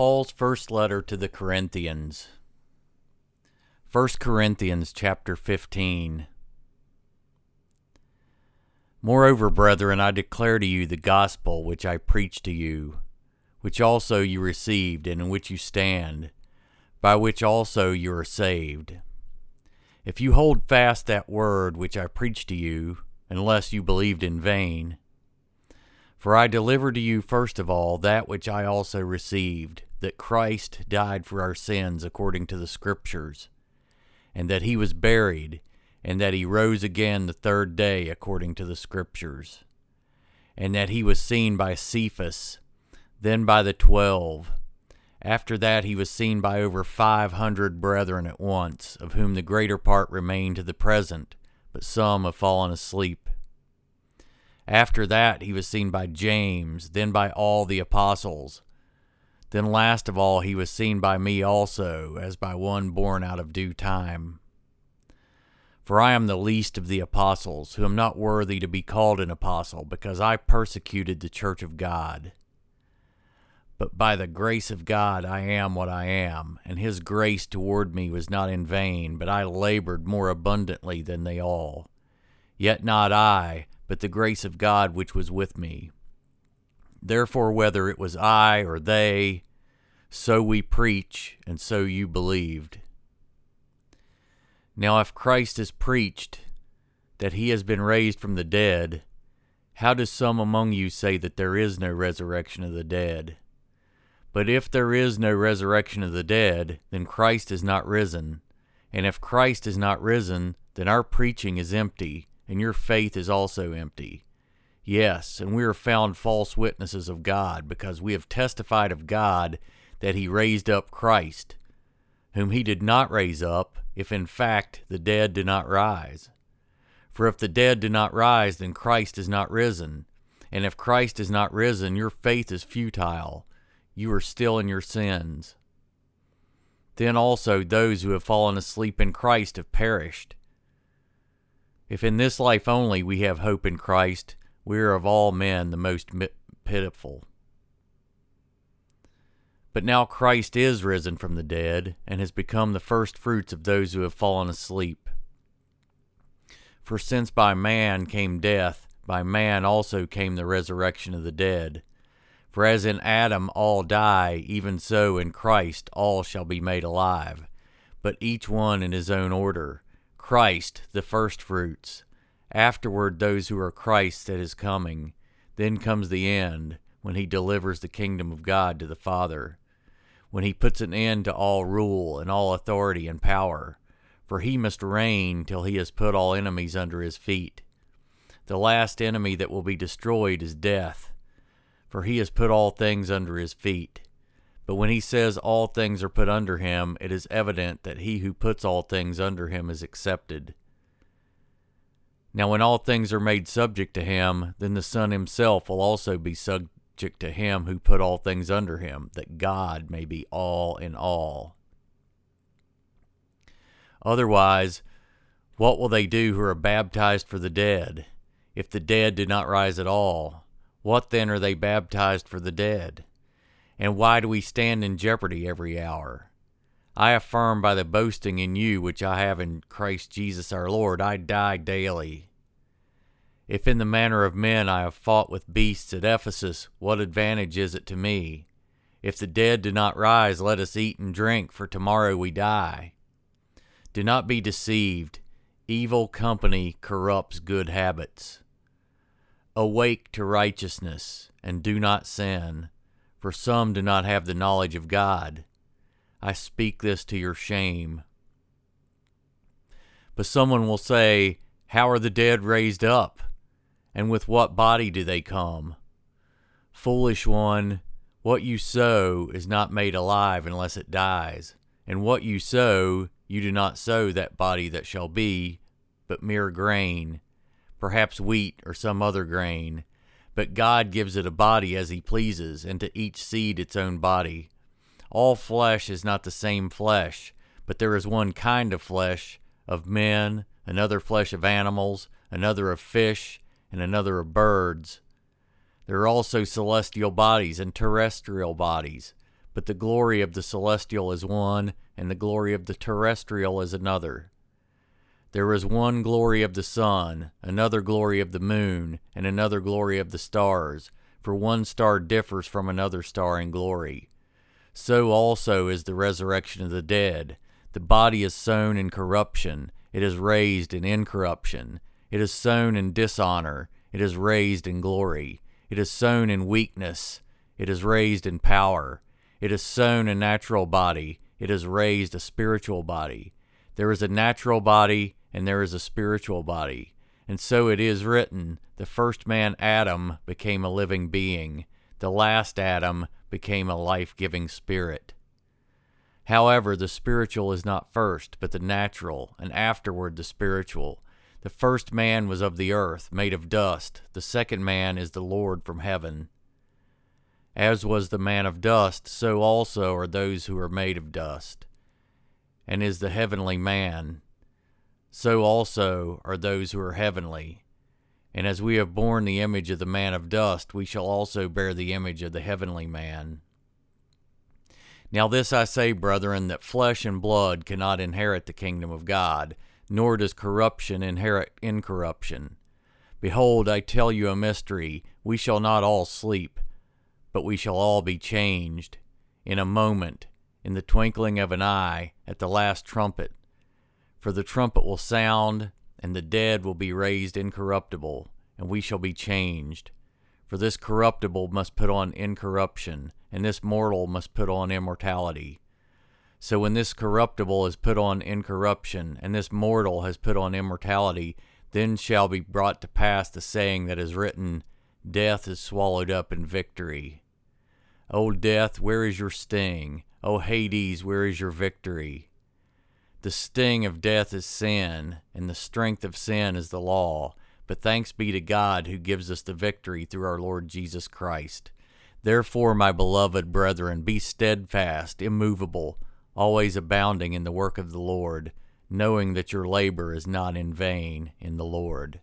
Paul's first letter to the Corinthians. 1 Corinthians chapter 15. Moreover, brethren, I declare to you the gospel which I preached to you, which also you received, and in which you stand, by which also you are saved. If you hold fast that word which I preached to you, unless you believed in vain, for I delivered to you first of all that which I also received, that Christ died for our sins according to the Scriptures, and that he was buried, and that he rose again the third day according to the Scriptures, and that he was seen by Cephas, then by the twelve. After that he was seen by over five hundred brethren at once, of whom the greater part remain to the present, but some have fallen asleep. After that, he was seen by James, then by all the apostles. Then, last of all, he was seen by me also, as by one born out of due time. For I am the least of the apostles, who am not worthy to be called an apostle, because I persecuted the church of God. But by the grace of God I am what I am, and his grace toward me was not in vain, but I labored more abundantly than they all. Yet not I, but the grace of God which was with me. Therefore, whether it was I or they, so we preach, and so you believed. Now, if Christ is preached that he has been raised from the dead, how do some among you say that there is no resurrection of the dead? But if there is no resurrection of the dead, then Christ is not risen. And if Christ is not risen, then our preaching is empty and your faith is also empty. Yes, and we are found false witnesses of God, because we have testified of God that he raised up Christ, whom he did not raise up, if in fact the dead did not rise. For if the dead do not rise, then Christ is not risen. And if Christ is not risen, your faith is futile. You are still in your sins. Then also those who have fallen asleep in Christ have perished. If in this life only we have hope in Christ, we are of all men the most pitiful. But now Christ is risen from the dead, and has become the first fruits of those who have fallen asleep. For since by man came death, by man also came the resurrection of the dead. For as in Adam all die, even so in Christ all shall be made alive, but each one in his own order. Christ, the firstfruits. Afterward, those who are Christ at his coming. Then comes the end, when he delivers the kingdom of God to the Father, when he puts an end to all rule and all authority and power. For he must reign till he has put all enemies under his feet. The last enemy that will be destroyed is death, for he has put all things under his feet. But when he says all things are put under him, it is evident that he who puts all things under him is accepted. Now, when all things are made subject to him, then the Son himself will also be subject to him who put all things under him, that God may be all in all. Otherwise, what will they do who are baptized for the dead? If the dead do not rise at all, what then are they baptized for the dead? And why do we stand in jeopardy every hour? I affirm by the boasting in you which I have in Christ Jesus our Lord, I die daily. If in the manner of men I have fought with beasts at Ephesus, what advantage is it to me? If the dead do not rise, let us eat and drink, for tomorrow we die. Do not be deceived. Evil company corrupts good habits. Awake to righteousness, and do not sin for some do not have the knowledge of God. I speak this to your shame. But someone will say, How are the dead raised up? And with what body do they come? Foolish one, what you sow is not made alive unless it dies. And what you sow, you do not sow that body that shall be, but mere grain, perhaps wheat or some other grain but God gives it a body as he pleases, and to each seed its own body. All flesh is not the same flesh, but there is one kind of flesh of men, another flesh of animals, another of fish, and another of birds. There are also celestial bodies and terrestrial bodies, but the glory of the celestial is one, and the glory of the terrestrial is another. There is one glory of the sun, another glory of the moon, and another glory of the stars, for one star differs from another star in glory. So also is the resurrection of the dead. The body is sown in corruption, it is raised in incorruption. It is sown in dishonor, it is raised in glory. It is sown in weakness, it is raised in power. It is sown a natural body, it is raised a spiritual body. There is a natural body, and there is a spiritual body. And so it is written the first man, Adam, became a living being, the last Adam became a life giving spirit. However, the spiritual is not first, but the natural, and afterward the spiritual. The first man was of the earth, made of dust. The second man is the Lord from heaven. As was the man of dust, so also are those who are made of dust. And is the heavenly man, so also are those who are heavenly. And as we have borne the image of the man of dust, we shall also bear the image of the heavenly man. Now, this I say, brethren, that flesh and blood cannot inherit the kingdom of God, nor does corruption inherit incorruption. Behold, I tell you a mystery. We shall not all sleep, but we shall all be changed in a moment, in the twinkling of an eye, at the last trumpet. For the trumpet will sound, and the dead will be raised incorruptible, and we shall be changed. For this corruptible must put on incorruption, and this mortal must put on immortality. So when this corruptible is put on incorruption, and this mortal has put on immortality, then shall be brought to pass the saying that is written, Death is swallowed up in victory. O death, where is your sting? O Hades, where is your victory? The sting of death is sin, and the strength of sin is the law. But thanks be to God who gives us the victory through our Lord Jesus Christ. Therefore, my beloved brethren, be steadfast, immovable, always abounding in the work of the Lord, knowing that your labor is not in vain in the Lord.